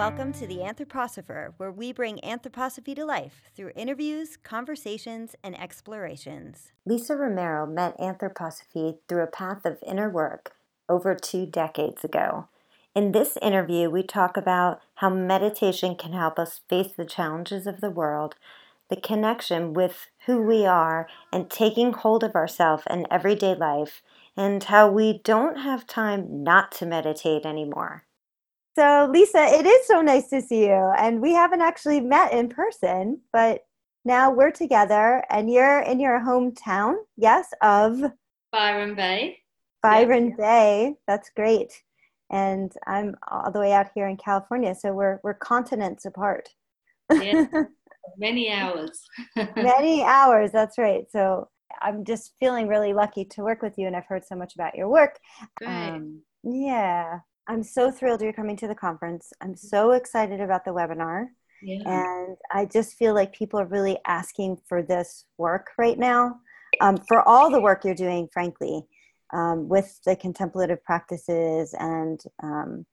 Welcome to The Anthroposopher, where we bring anthroposophy to life through interviews, conversations, and explorations. Lisa Romero met anthroposophy through a path of inner work over two decades ago. In this interview, we talk about how meditation can help us face the challenges of the world, the connection with who we are, and taking hold of ourselves in everyday life, and how we don't have time not to meditate anymore. So, Lisa, it is so nice to see you. And we haven't actually met in person, but now we're together and you're in your hometown, yes, of Byron Bay. Byron yeah. Bay. That's great. And I'm all the way out here in California, so we're we're continents apart. Yeah. Many hours. Many hours, that's right. So I'm just feeling really lucky to work with you and I've heard so much about your work. Um, yeah. I'm so thrilled you're coming to the conference. I'm so excited about the webinar. Yeah. And I just feel like people are really asking for this work right now, um, for all the work you're doing, frankly, um, with the contemplative practices and um,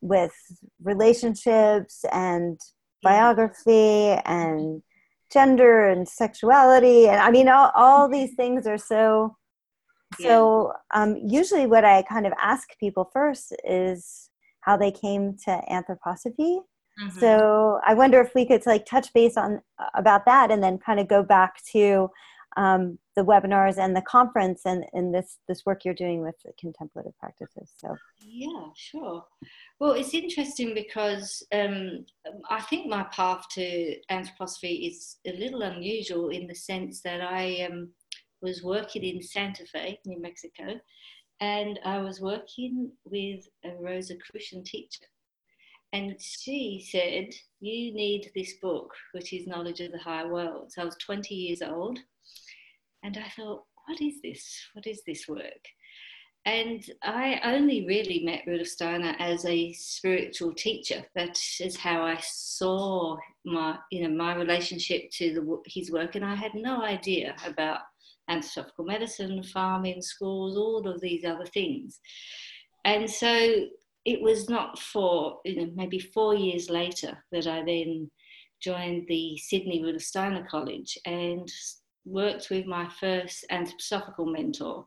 with relationships and biography and gender and sexuality. And I mean, all, all these things are so so um, usually, what I kind of ask people first is how they came to anthroposophy. Mm-hmm. So I wonder if we could like touch base on uh, about that, and then kind of go back to um, the webinars and the conference, and, and this this work you're doing with contemplative practices. So yeah, sure. Well, it's interesting because um, I think my path to anthroposophy is a little unusual in the sense that I um, was working in Santa Fe, New Mexico, and I was working with a Rosicrucian teacher. And she said, You need this book, which is Knowledge of the Higher World. So I was 20 years old. And I thought, What is this? What is this work? And I only really met Rudolf Steiner as a spiritual teacher. That is how I saw my, you know, my relationship to the, his work, and I had no idea about anthroposophical medicine, farming, schools, all of these other things. And so it was not for you know, maybe four years later that I then joined the Sydney Rudolf Steiner College and worked with my first anthroposophical mentor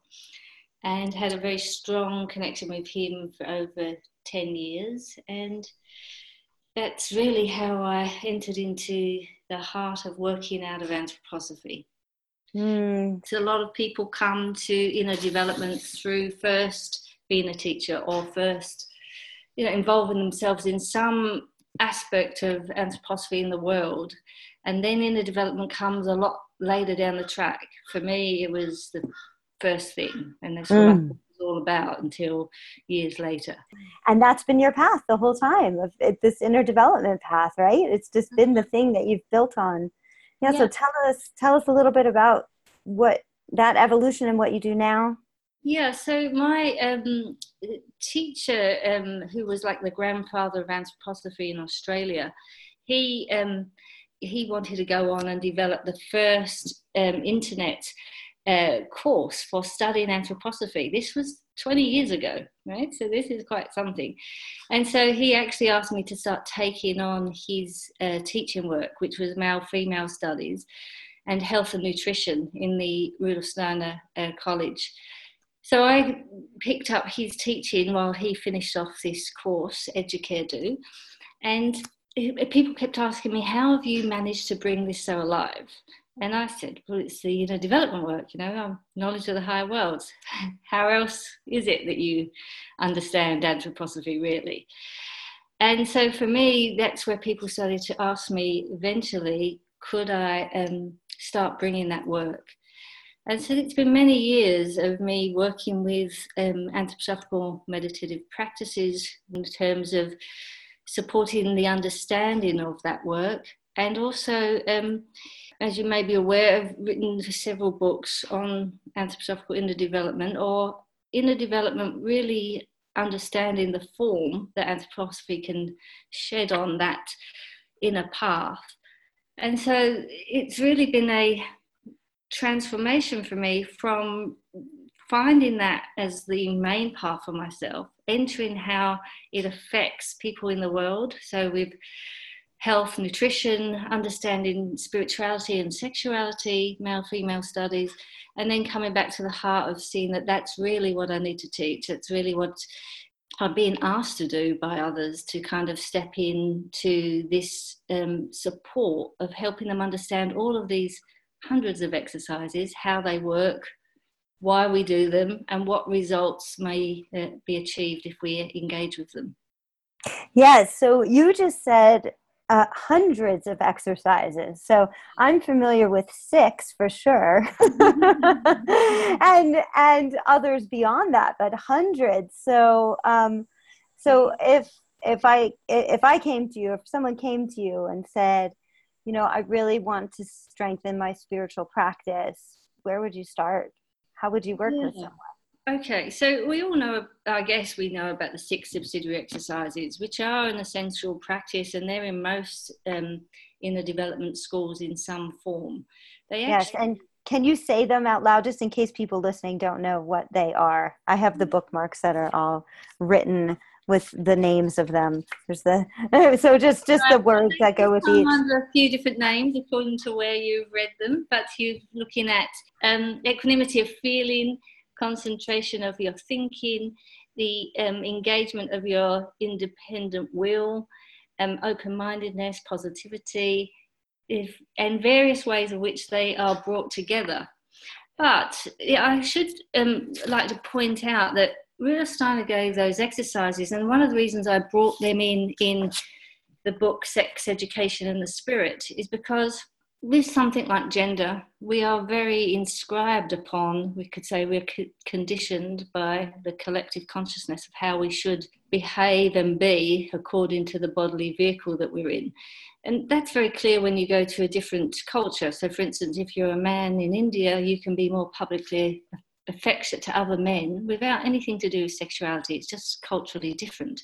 and had a very strong connection with him for over 10 years. And that's really how I entered into the heart of working out of anthroposophy. Mm. So a lot of people come to inner development through first being a teacher or first, you know, involving themselves in some aspect of anthroposophy in the world. And then inner development comes a lot later down the track. For me, it was the first thing, and that's what mm. was all about until years later. And that's been your path the whole time of this inner development path, right? It's just been the thing that you've built on yeah, yeah, so tell us tell us a little bit about what that evolution and what you do now. Yeah, so my um, teacher, um, who was like the grandfather of anthroposophy in Australia, he um, he wanted to go on and develop the first um, internet uh, course for studying anthroposophy. This was 20 years ago, right? So this is quite something. And so he actually asked me to start taking on his uh, teaching work, which was male female studies and health and nutrition in the Rudolf uh, College. So I picked up his teaching while he finished off this course, Educare Do, and people kept asking me, "How have you managed to bring this so alive?" And I said, well, it's the you know development work, you know, knowledge of the higher worlds. How else is it that you understand anthroposophy really? And so for me, that's where people started to ask me eventually, could I um, start bringing that work? And so it's been many years of me working with um, anthroposophical meditative practices in terms of supporting the understanding of that work and also um, as you may be aware, I've written several books on anthroposophical inner development or inner development really understanding the form that anthroposophy can shed on that inner path. And so it's really been a transformation for me from finding that as the main path for myself, entering how it affects people in the world. So, with health, nutrition, understanding spirituality and sexuality, male female studies, and then coming back to the heart of seeing that that's really what I need to teach. It's really what I'm being asked to do by others to kind of step in to this um, support of helping them understand all of these hundreds of exercises, how they work, why we do them, and what results may uh, be achieved if we engage with them. Yes, so you just said uh, hundreds of exercises. So I'm familiar with six for sure, and and others beyond that, but hundreds. So um, so if if I if I came to you, if someone came to you and said, you know, I really want to strengthen my spiritual practice, where would you start? How would you work yeah. with someone? Okay, so we all know, I guess we know about the six subsidiary exercises, which are an essential practice and they're in most um, in the development schools in some form. They yes, and can you say them out loud just in case people listening don't know what they are? I have the bookmarks that are all written with the names of them. There's the so just just the words that go with each. Under a few different names according to where you've read them, but you're looking at um, equanimity of feeling concentration of your thinking, the um, engagement of your independent will, um, open mindedness, positivity, if, and various ways in which they are brought together. But I should um, like to point out that Rudolf Steiner gave those exercises, and one of the reasons I brought them in in the book Sex Education and the Spirit is because with something like gender, we are very inscribed upon, we could say we're conditioned by the collective consciousness of how we should behave and be according to the bodily vehicle that we're in. And that's very clear when you go to a different culture. So, for instance, if you're a man in India, you can be more publicly affectionate to other men without anything to do with sexuality. It's just culturally different.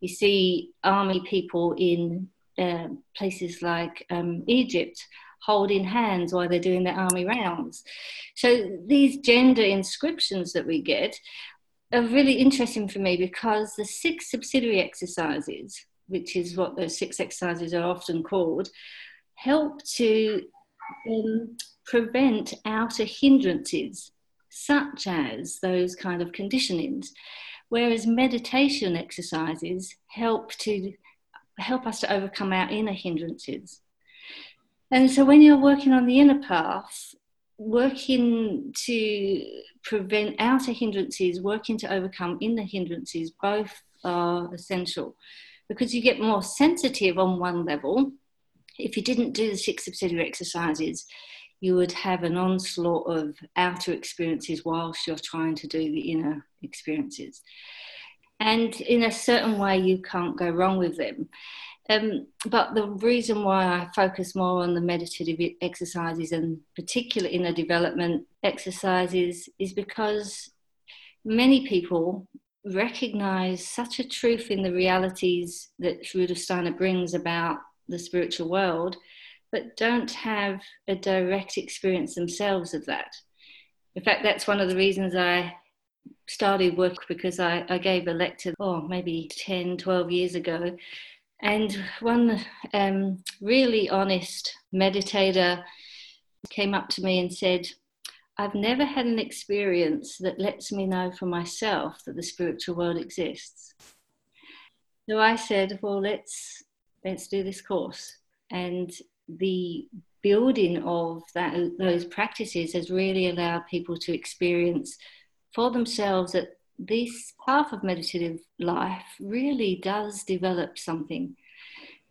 You see army people in uh, places like um, Egypt holding hands while they're doing their army rounds. So these gender inscriptions that we get are really interesting for me because the six subsidiary exercises, which is what those six exercises are often called, help to um, prevent outer hindrances, such as those kind of conditionings. Whereas meditation exercises help to help us to overcome our inner hindrances. And so when you're working on the inner path, working to prevent outer hindrances, working to overcome inner hindrances, both are essential because you get more sensitive on one level. If you didn't do the six subsidiary exercises, you would have an onslaught of outer experiences whilst you're trying to do the inner experiences. And in a certain way, you can't go wrong with them. Um, but the reason why I focus more on the meditative exercises and particularly inner development exercises is because many people recognize such a truth in the realities that Rudolf Steiner brings about the spiritual world, but don't have a direct experience themselves of that. In fact, that's one of the reasons I started work because I, I gave a lecture, oh, maybe 10, 12 years ago and one um, really honest meditator came up to me and said, I've never had an experience that lets me know for myself that the spiritual world exists. So I said, well, let's let's do this course. And the building of that those practices has really allowed people to experience for themselves that this path of meditative life really does develop something.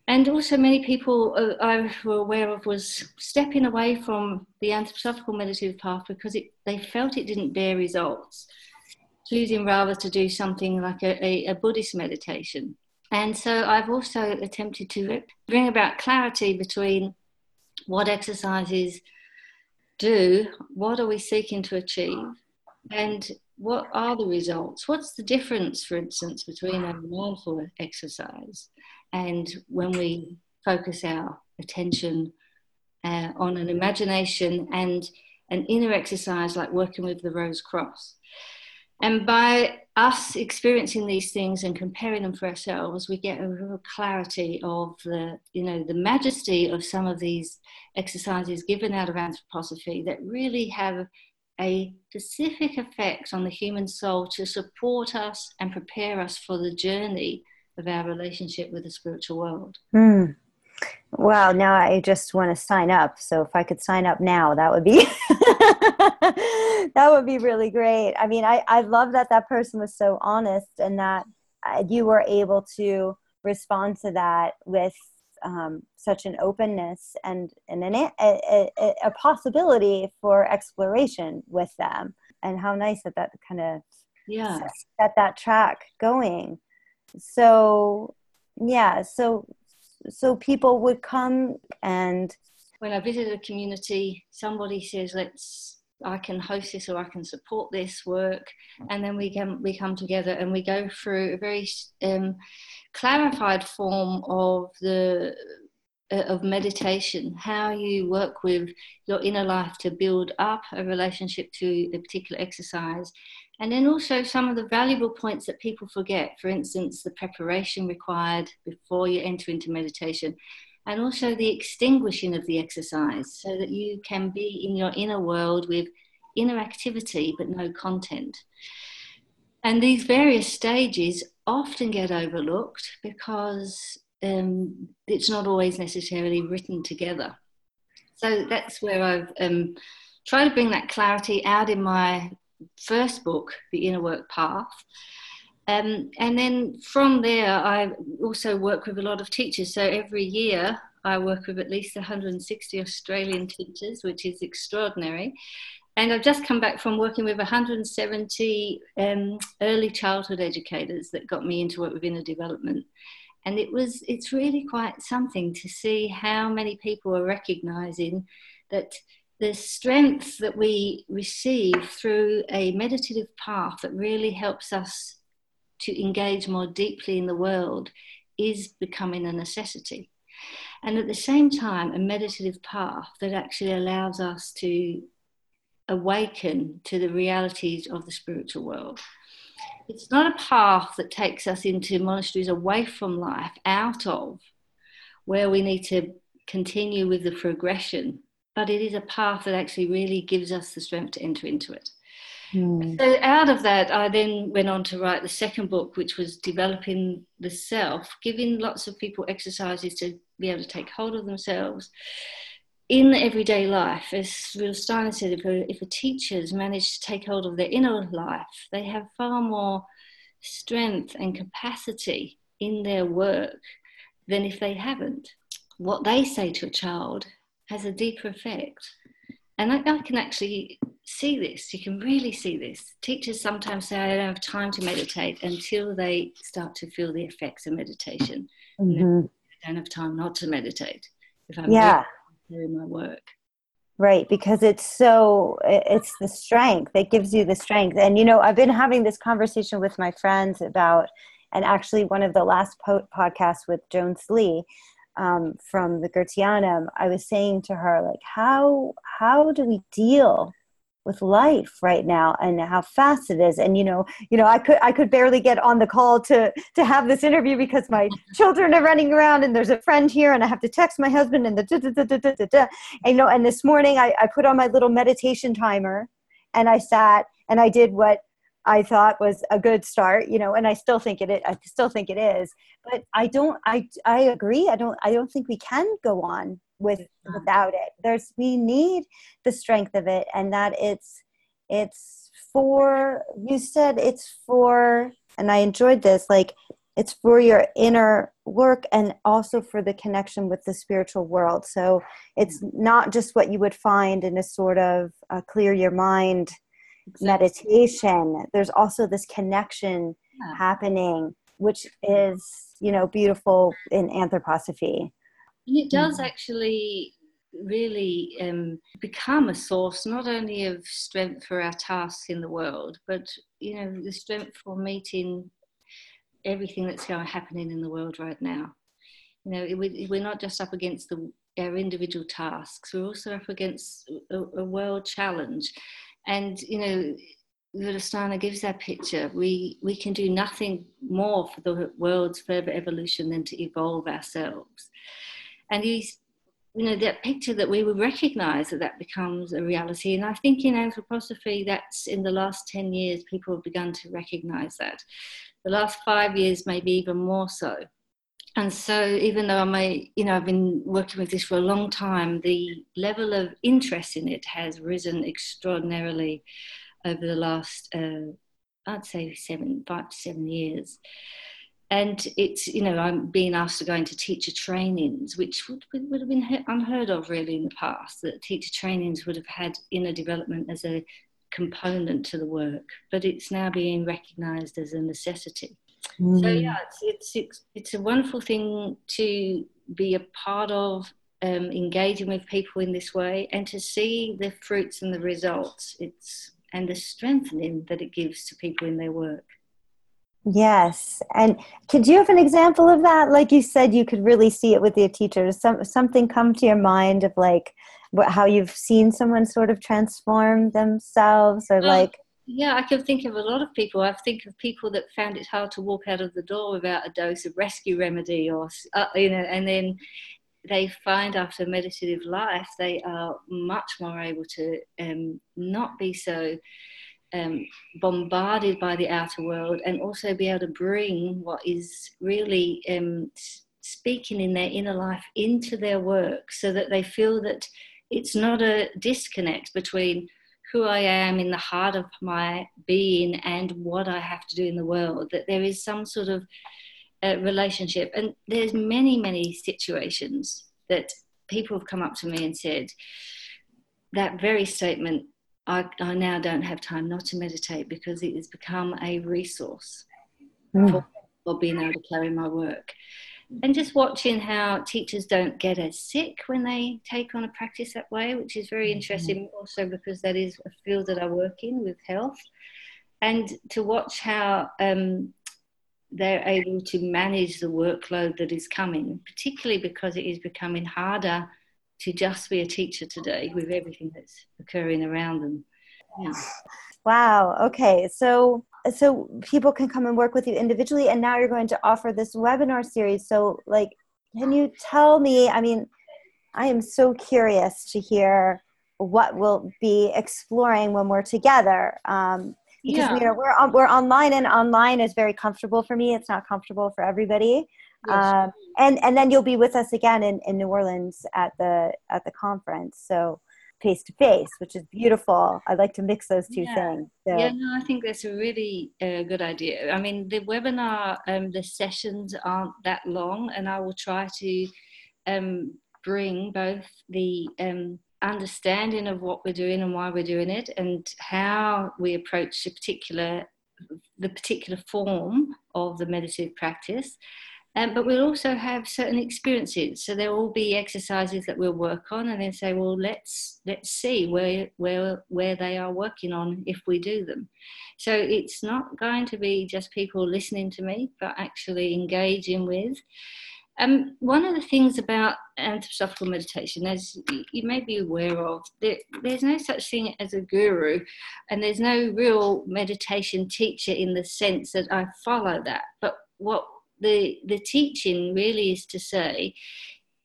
And also, many people uh, I were aware of was stepping away from the anthroposophical meditative path because it, they felt it didn't bear results, choosing rather to do something like a, a, a Buddhist meditation. And so, I've also attempted to bring about clarity between what exercises do, what are we seeking to achieve, and what are the results? What's the difference, for instance, between a mindful exercise and when we focus our attention uh, on an imagination and an inner exercise like working with the Rose Cross. And by us experiencing these things and comparing them for ourselves, we get a real clarity of the, you know, the majesty of some of these exercises given out of anthroposophy that really have a specific effect on the human soul to support us and prepare us for the journey of our relationship with the spiritual world. Mm. Wow, now I just want to sign up. So if I could sign up now, that would be that would be really great. I mean, I I love that that person was so honest and that uh, you were able to respond to that with um, such an openness and, and an, a, a, a, possibility for exploration with them. And how nice that that kind of yeah. set that track going. So yeah so so people would come and when i visit a community somebody says let's I can host this or I can support this work, and then we can we come together and we go through a very um, clarified form of the uh, of meditation, how you work with your inner life to build up a relationship to the particular exercise, and then also some of the valuable points that people forget. For instance, the preparation required before you enter into meditation, and also the extinguishing of the exercise so that you can be in your inner world with inner activity but no content. And these various stages often get overlooked because um, it's not always necessarily written together. So that's where I've um, tried to bring that clarity out in my first book, The Inner Work Path. Um, and then from there, I also work with a lot of teachers. So every year, I work with at least 160 Australian teachers, which is extraordinary. And I've just come back from working with 170 um, early childhood educators that got me into work with inner development. And it was, it's really quite something to see how many people are recognizing that the strength that we receive through a meditative path that really helps us to engage more deeply in the world is becoming a necessity. And at the same time, a meditative path that actually allows us to awaken to the realities of the spiritual world. It's not a path that takes us into monasteries away from life, out of where we need to continue with the progression, but it is a path that actually really gives us the strength to enter into it. Mm. So out of that, I then went on to write the second book, which was developing the self, giving lots of people exercises to be able to take hold of themselves in everyday life. As Rudolf Steiner said, if a, if a teacher's managed to take hold of their inner life, they have far more strength and capacity in their work than if they haven't. What they say to a child has a deeper effect. And I, I can actually see this. You can really see this. Teachers sometimes say, I don't have time to meditate until they start to feel the effects of meditation. Mm-hmm. I don't have time not to meditate. If I'm yeah. Doing my work. Right, because it's so, it's the strength. It gives you the strength. And, you know, I've been having this conversation with my friends about, and actually one of the last po- podcasts with Joan Sleigh um, from the Goetheanum, I was saying to her, like, how how do we deal with life right now and how fast it is and you know you know i could i could barely get on the call to to have this interview because my children are running around and there's a friend here and i have to text my husband and the da, da, da, da, da, da. and you know and this morning I, I put on my little meditation timer and i sat and i did what I thought was a good start, you know, and I still think it. I still think it is, but I don't. I I agree. I don't. I don't think we can go on with without it. There's we need the strength of it, and that it's it's for. You said it's for, and I enjoyed this. Like it's for your inner work and also for the connection with the spiritual world. So it's not just what you would find in a sort of uh, clear your mind exactly. meditation there's also this connection yeah. happening which is you know beautiful in anthroposophy and it does mm actually really um, become a source not only of strength for our tasks in the world but you know the strength for meeting everything that's going happening in the world right now you know it, we're not just up against the our individual tasks we're also up against a, a world challenge. And, you know, Rudolf Steiner gives that picture. We, we can do nothing more for the world's further evolution than to evolve ourselves. And he's, you know, that picture that we would recognize that that becomes a reality. And I think in anthroposophy, that's in the last 10 years, people have begun to recognize that. The last five years, maybe even more so. And so, even though I may, you know, I've been working with this for a long time, the level of interest in it has risen extraordinarily over the last, uh, I'd say, seven, five to seven years. And it's, you know, I'm being asked to go into teacher trainings, which would, would have been unheard of really in the past, that teacher trainings would have had inner development as a component to the work, but it's now being recognized as a necessity. Mm. So, yeah, it's, it's, it's, it's, a wonderful thing to be a part of um, engaging with people in this way and to see the fruits and the results. It's and the strengthening that it gives to people in their work. Yes. And could you have an example of that? Like you said, you could really see it with your teachers. Some, something come to your mind of like what, how you've seen someone sort of transform themselves or like. Yeah, I can think of a lot of people. I think of people that found it hard to walk out of the door without a dose of rescue remedy, or uh, you know, and then they find after meditative life they are much more able to um, not be so um, bombarded by the outer world and also be able to bring what is really um, speaking in their inner life into their work so that they feel that it's not a disconnect between who I am in the heart of my being and what I have to do in the world, that there is some sort of uh, relationship. And there's many, many situations that people have come up to me and said, that very statement, I, I now don't have time not to meditate because it has become a resource mm. for, for being able to carry my work. And just watching how teachers don't get as sick when they take on a practice that way, which is very mm-hmm. interesting also because that is a field that I work in with health. And to watch how um, they're able to manage the workload that is coming, particularly because it is becoming harder to just be a teacher today with everything that's occurring around them. Yeah. Wow. Okay. So so people can come and work with you individually and now you're going to offer this webinar series. So like can you tell me, I mean, I am so curious to hear what we'll be exploring when we're together. Um, because yeah. you know we're on, we're online and online is very comfortable for me it's not comfortable for everybody yes. um, and and then you'll be with us again in, in new orleans at the at the conference so face to face which is beautiful i like to mix those two yeah. things so. yeah no i think that's a really uh, good idea i mean the webinar um, the sessions aren't that long and i will try to um, bring both the um, understanding of what we're doing and why we're doing it and how we approach a particular the particular form of the meditative practice um, but we'll also have certain experiences. So there will be exercises that we'll work on and then say well let's let's see where where where they are working on if we do them. So it's not going to be just people listening to me but actually engaging with. Um, one of the things about anthroposophical meditation, as you may be aware of, there, there's no such thing as a guru, and there's no real meditation teacher in the sense that I follow that. But what the the teaching really is to say,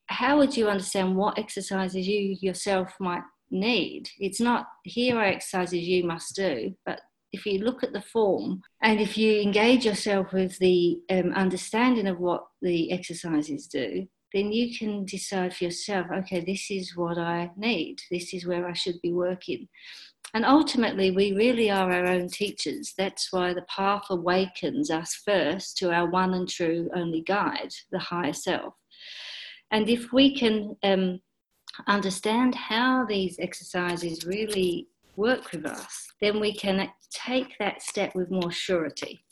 how would you understand what exercises you yourself might need? It's not here are exercises you must do, but if you look at the form and if you engage yourself with the um, understanding of what the exercises do, then you can decide for yourself, okay, this is what I need, this is where I should be working. And ultimately, we really are our own teachers. That's why the path awakens us first to our one and true only guide, the higher self. And if we can um, understand how these exercises really work with us, then we can take that step with more surety.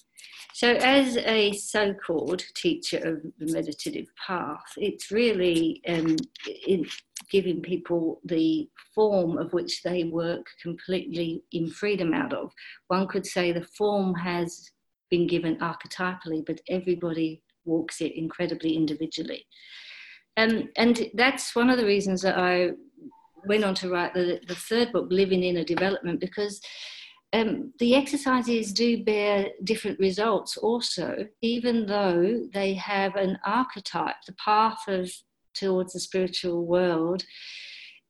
So, as a so called teacher of the meditative path, it's really um, in giving people the form of which they work completely in freedom out of. One could say the form has been given archetypally, but everybody walks it incredibly individually. Um, and that's one of the reasons that I went on to write the, the third book, Living Inner Development, because um, the exercises do bear different results also, even though they have an archetype, the path of towards the spiritual world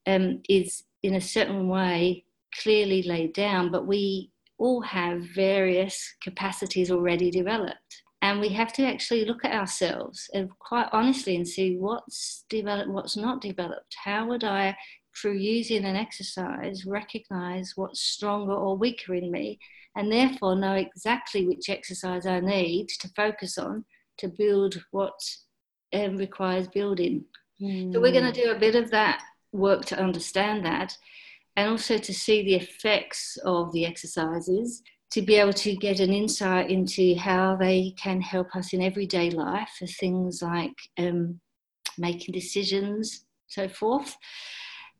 um, is in a certain way clearly laid down, but we all have various capacities already developed. And we have to actually look at ourselves and quite honestly and see what's developed, what's not developed. How would I, through using an exercise, recognize what's stronger or weaker in me, and therefore know exactly which exercise I need to focus on to build what um, requires building. Mm. So we're going to hmm. do a bit of that work to understand that and also to see the effects of the exercises to be able to get an insight into how they can help us in everyday life for things like um, making decisions so forth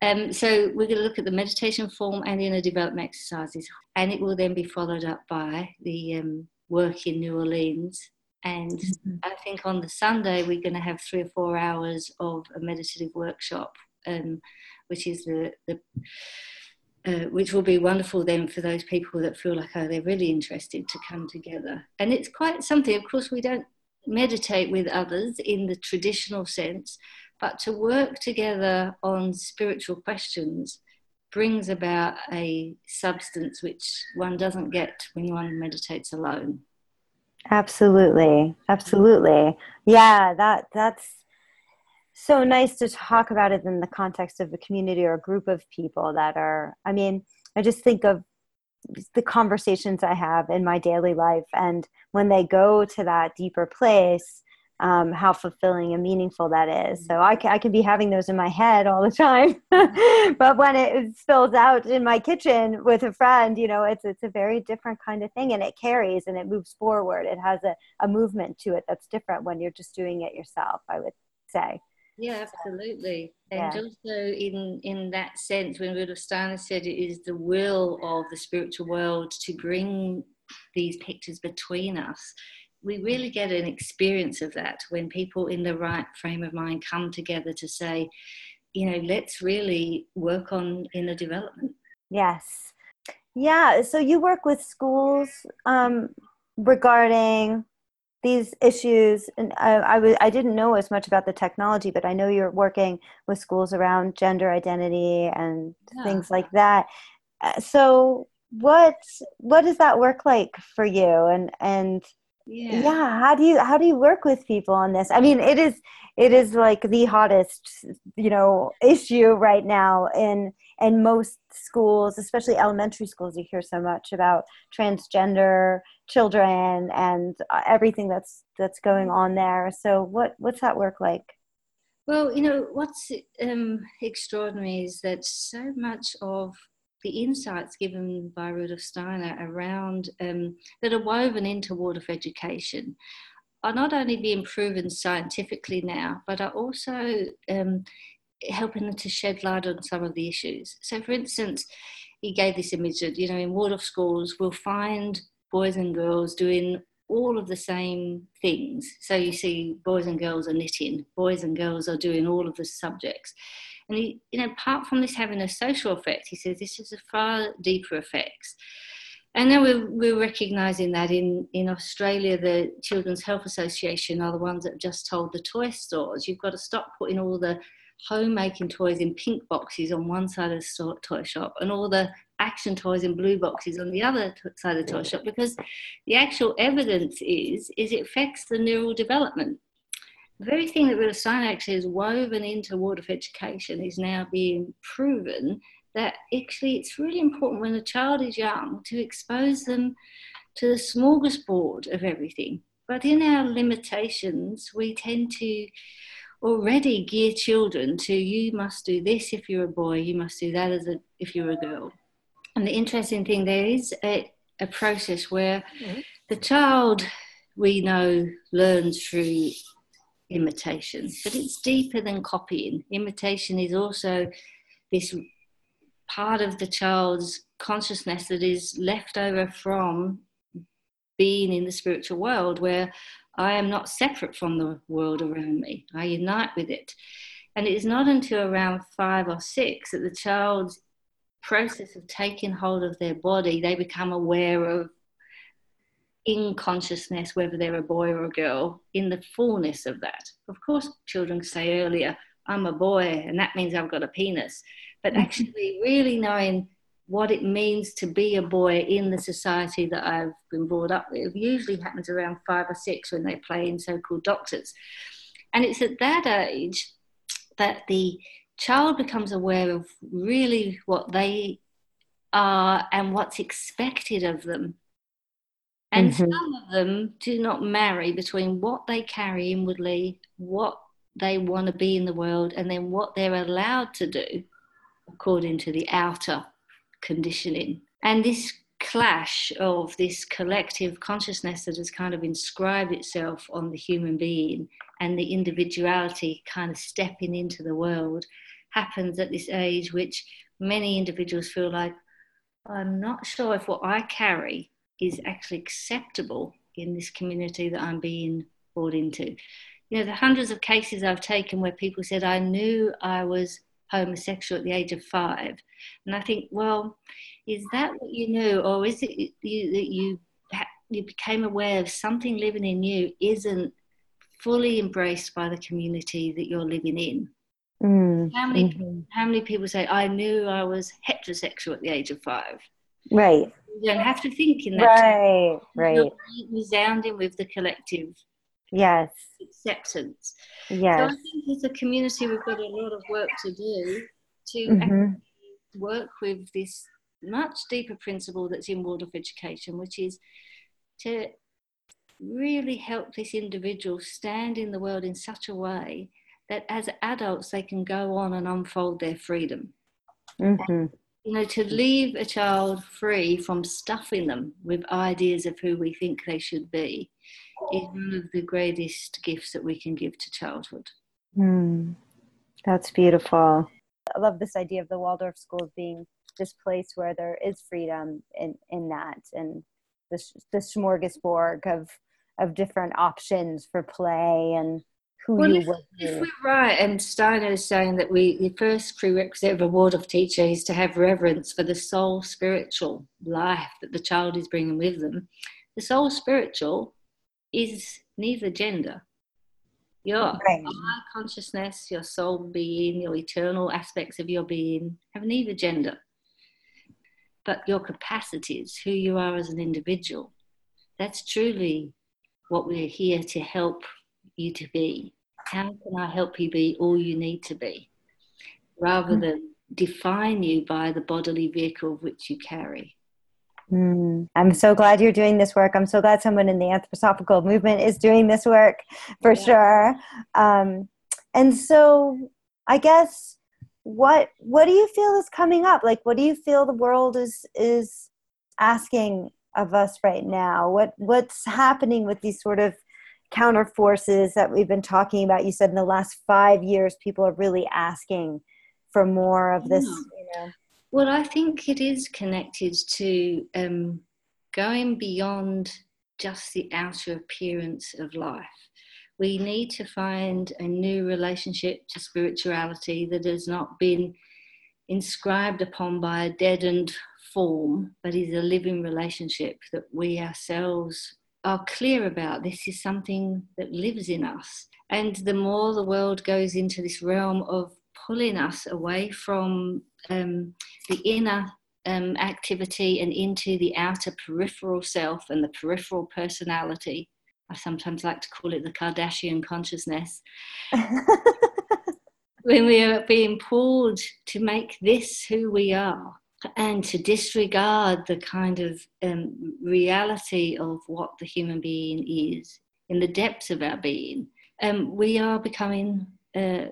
um, so we're going to look at the meditation form and inner development exercises and it will then be followed up by the um, work in new orleans and mm-hmm. I think on the Sunday, we're going to have three or four hours of a meditative workshop, um, which is the, the uh, which will be wonderful then for those people that feel like oh they're really interested to come together and it's quite something of course we don't meditate with others in the traditional sense but to work together on spiritual questions brings about a substance which one doesn't get when one meditates alone Absolutely. Absolutely. Yeah, that that's so nice to talk about it in the context of a community or a group of people that are I mean, I just think of the conversations I have in my daily life and when they go to that deeper place um, how fulfilling and meaningful that is. So I can, I can be having those in my head all the time, but when it spills out in my kitchen with a friend, you know, it's it's a very different kind of thing, and it carries and it moves forward. It has a, a movement to it that's different when you're just doing it yourself. I would say. Yeah, absolutely. And yeah. also in in that sense, when Rudolf Steiner said it is the will of the spiritual world to bring these pictures between us we really get an experience of that when people in the right frame of mind come together to say, you know, let's really work on inner development. Yes. Yeah. So you work with schools um, regarding these issues, and I, I, w- I didn't know as much about the technology, but I know you're working with schools around gender identity and yeah. things like that. Uh, so what what does that work like for you? And and yeah. yeah how do you how do you work with people on this? I mean it is it is like the hottest you know issue right now in in most schools especially elementary schools you hear so much about transgender children and uh, everything that's that's going on there. So what what's that work like? Well you know what's um, extraordinary is that so much of the insights given by Rudolf Steiner around um, that are woven into Waldorf education are not only being proven scientifically now, but are also um, helping to shed light on some of the issues. So, for instance, he gave this image that, you know, in Waldorf schools, we'll find boys and girls doing all of the same things. So, you see, boys and girls are knitting, boys and girls are doing all of the subjects. And he, you know, apart from this having a social effect, he says this has a far deeper effects. And then we're, we're recognising that in, in Australia, the Children's Health Association are the ones that have just told the toy stores, you've got to stop putting all the homemaking toys in pink boxes on one side of the toy shop and all the action toys in blue boxes on the other side of the toy shop because the actual evidence is is it affects the neural development the very thing that Steiner actually is woven into Waldorf education is now being proven that actually it's really important when a child is young to expose them to the smorgasbord of everything. But in our limitations, we tend to already gear children to you must do this if you're a boy, you must do that as a, if you're a girl. And the interesting thing there is a, a process where mm-hmm. the child we know learns through imitation, but it's deeper than copying. Imitation is also this part of the child's consciousness that is left over from being in the spiritual world where I am not separate from the world around me. I unite with it. And it is not until around five or six that the child's process of taking hold of their body, they become aware of in consciousness, whether they're a boy or a girl, in the fullness of that. Of course, children say earlier, I'm a boy, and that means I've got a penis. But mm-hmm. actually, really knowing what it means to be a boy in the society that I've been brought up with usually happens around five or six when they play in so called doctors. And it's at that age that the child becomes aware of really what they are and what's expected of them. And mm-hmm. some of them do not marry between what they carry inwardly, what they want to be in the world, and then what they're allowed to do according to the outer conditioning. And this clash of this collective consciousness that has kind of inscribed itself on the human being and the individuality kind of stepping into the world happens at this age, which many individuals feel like, I'm not sure if what I carry is actually acceptable in this community that I'm being brought into. You know, the hundreds of cases I've taken where people said, I knew I was homosexual at the age of five. And I think, well, is that what you knew, or is it you, that you you became aware of something living in you isn't fully embraced by the community that you're living in? Mm. How many mm-hmm. how many people say I knew I was heterosexual at the age of five? Right. You don't have to think in that. Right. Right. Resounding with the collective. Yes. Acceptance. Yes. So I think as a community, we've got a lot of work to do to mm-hmm. work with this much deeper principle that's in Waldorf education, which is to really help this individual stand in the world in such a way that as adults they can go on and unfold their freedom. Mm-hmm. You know, to leave a child free from stuffing them with ideas of who we think they should be is one of the greatest gifts that we can give to childhood. Mm, that's beautiful. I love this idea of the Waldorf schools being this place where there is freedom in, in that and the, the smorgasbord of, of different options for play and who well, you if, if we're right, and Steiner is saying that we the first prerequisite of a Waldorf teacher is to have reverence for the soul spiritual life that the child is bringing with them. The soul spiritual is neither gender. Your right. consciousness, your soul being, your eternal aspects of your being have neither gender. But your capacities, who you are as an individual, that's truly what we're here to help you to be. How can I help you be all you need to be? Rather mm. than define you by the bodily vehicle which you carry. Mm. I'm so glad you're doing this work. I'm so glad someone in the anthroposophical movement is doing this work for yeah. sure. Um, and so, I guess what what do you feel is coming up? Like, what do you feel the world is is asking of us right now? What what's happening with these sort of counter forces that we've been talking about? You said in the last five years, people are really asking for more of this. Yeah. You know, well, I think it is connected to um, going beyond just the outer appearance of life. We need to find a new relationship to spirituality that has not been inscribed upon by a deadened form, but is a living relationship that we ourselves are clear about. This is something that lives in us. And the more the world goes into this realm of pulling us away from um, the inner um, activity and into the outer peripheral self and the peripheral personality. I sometimes like to call it the Kardashian consciousness. when we are being pulled to make this who we are and to disregard the kind of um, reality of what the human being is in the depths of our being, um, we are becoming uh,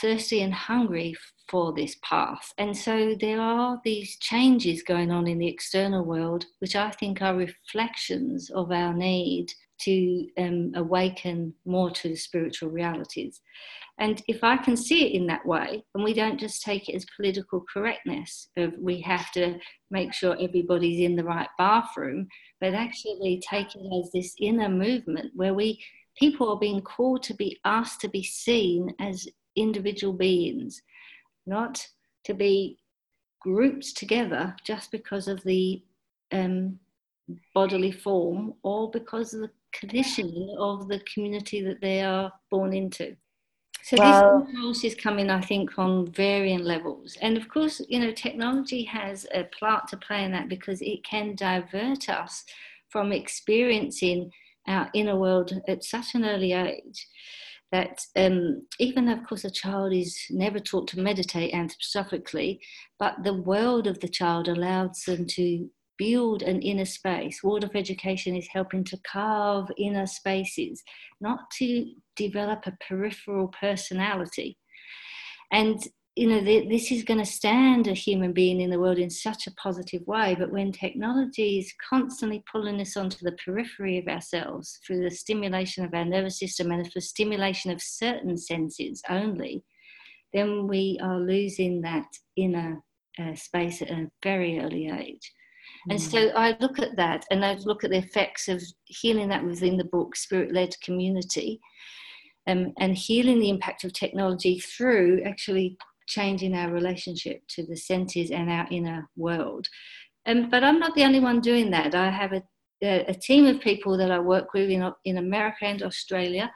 thirsty and hungry for this path. And so there are these changes going on in the external world, which I think are reflections of our need to um, awaken more to the spiritual realities. And if I can see it in that way, and we don't just take it as political correctness of we have to make sure everybody's in the right bathroom, but actually take it as this inner movement where we people are being called to be asked to be seen as individual beings, not to be grouped together just because of the um, bodily form or because of the conditioning of the community that they are born into. So well, this impulse is coming, I think, on varying levels. And of course, you know, technology has a part to play in that because it can divert us from experiencing our inner world at such an early age that um, even of course a child is never taught to meditate anthroposophically, but the world of the child allows them to build an inner space. Waldorf education is helping to carve inner spaces, not to develop a peripheral personality. And you know, this is going to stand a human being in the world in such a positive way. But when technology is constantly pulling us onto the periphery of ourselves through the stimulation of our nervous system and for stimulation of certain senses only, then we are losing that inner uh, space at a very early age. And so mm. I look at that and I look at the effects of healing that within the book, Spirit Led Community, um, and healing the impact of technology through actually changing our relationship to the senses and our inner world. Um, but I'm not the only one doing that. I have a, a, a team of people that I work with in, in America and Australia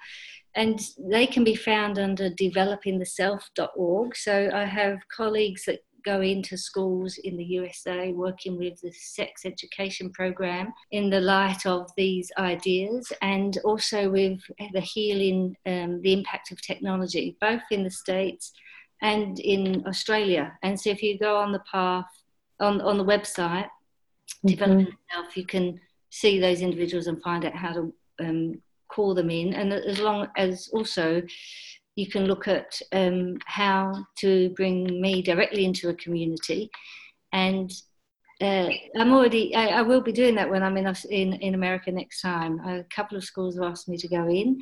and they can be found under developingtheself.org. So I have colleagues that go into schools in the USA working with the sex education program in the light of these ideas and also with the healing, um, the impact of technology, both in the States and in Australia. And so if you go on the path, on, on the website, mm-hmm. Yourself, you can see those individuals and find out how to um, call them in. And as long as also you can look at um, how to bring me directly into a community. And uh, I'm already, I, I, will be doing that when I'm in, in, in America next time. A couple of schools have asked me to go in.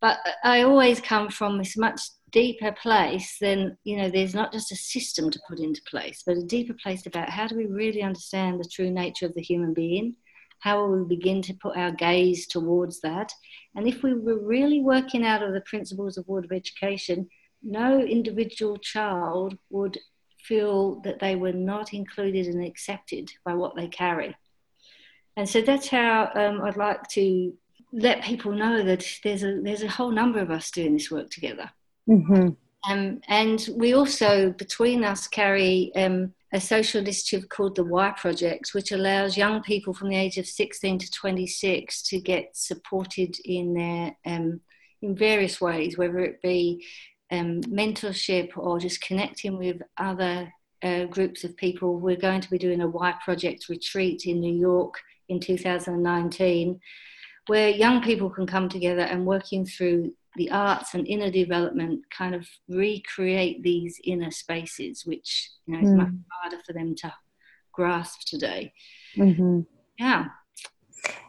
But I always come from this much deeper place than, you know, there's not just a system to put into place, but a deeper place about how do we really understand the true nature of the human being how will we begin to put our gaze towards that? And if we were really working out of the principles of Waldorf education, no individual child would feel that they were not included and accepted by what they carry. And so that's how um, I'd like to let people know that there's a there's a whole number of us doing this work together. Mm-hmm. Um, and we also, between us, carry um, a social initiative called the Y Project, which allows young people from the age of 16 to 26 to get supported in their um, in various ways, whether it be um, mentorship or just connecting with other uh, groups of people. We're going to be doing a Y Project retreat in New York in 2019, where young people can come together and working through the arts and inner development kind of recreate these inner spaces, which you know is mm. much harder for them to grasp today. Mm-hmm. Yeah.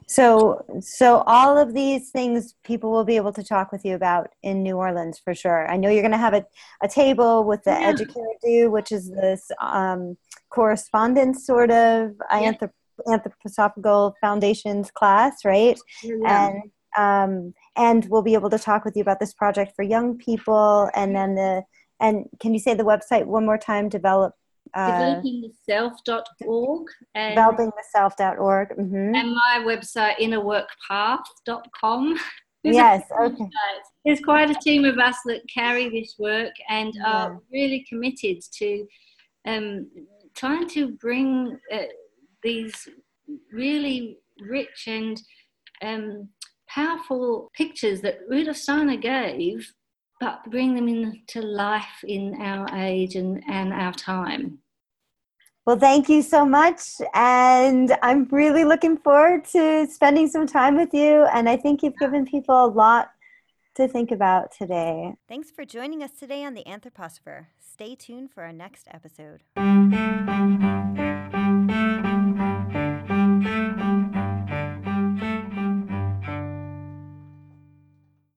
So, so all of these things people will be able to talk with you about in New Orleans for sure. I know you're going to have a, a table with the yeah. Educator Do, which is this um, correspondence sort of yeah. anthrop- anthroposophical foundations class, right? Yeah. And um, and we'll be able to talk with you about this project for young people and then the and can you say the website one more time? Develop uh, developingtheself.org and developingtheself.org mm-hmm. and my website innerworkpath.com yes okay. there's quite a team of us that carry this work and yeah. are really committed to um, trying to bring uh, these really rich and um, powerful pictures that Rudolf Steiner gave, but bring them into life in our age and, and our time. Well, thank you so much. And I'm really looking forward to spending some time with you. And I think you've given people a lot to think about today. Thanks for joining us today on The Anthroposopher. Stay tuned for our next episode.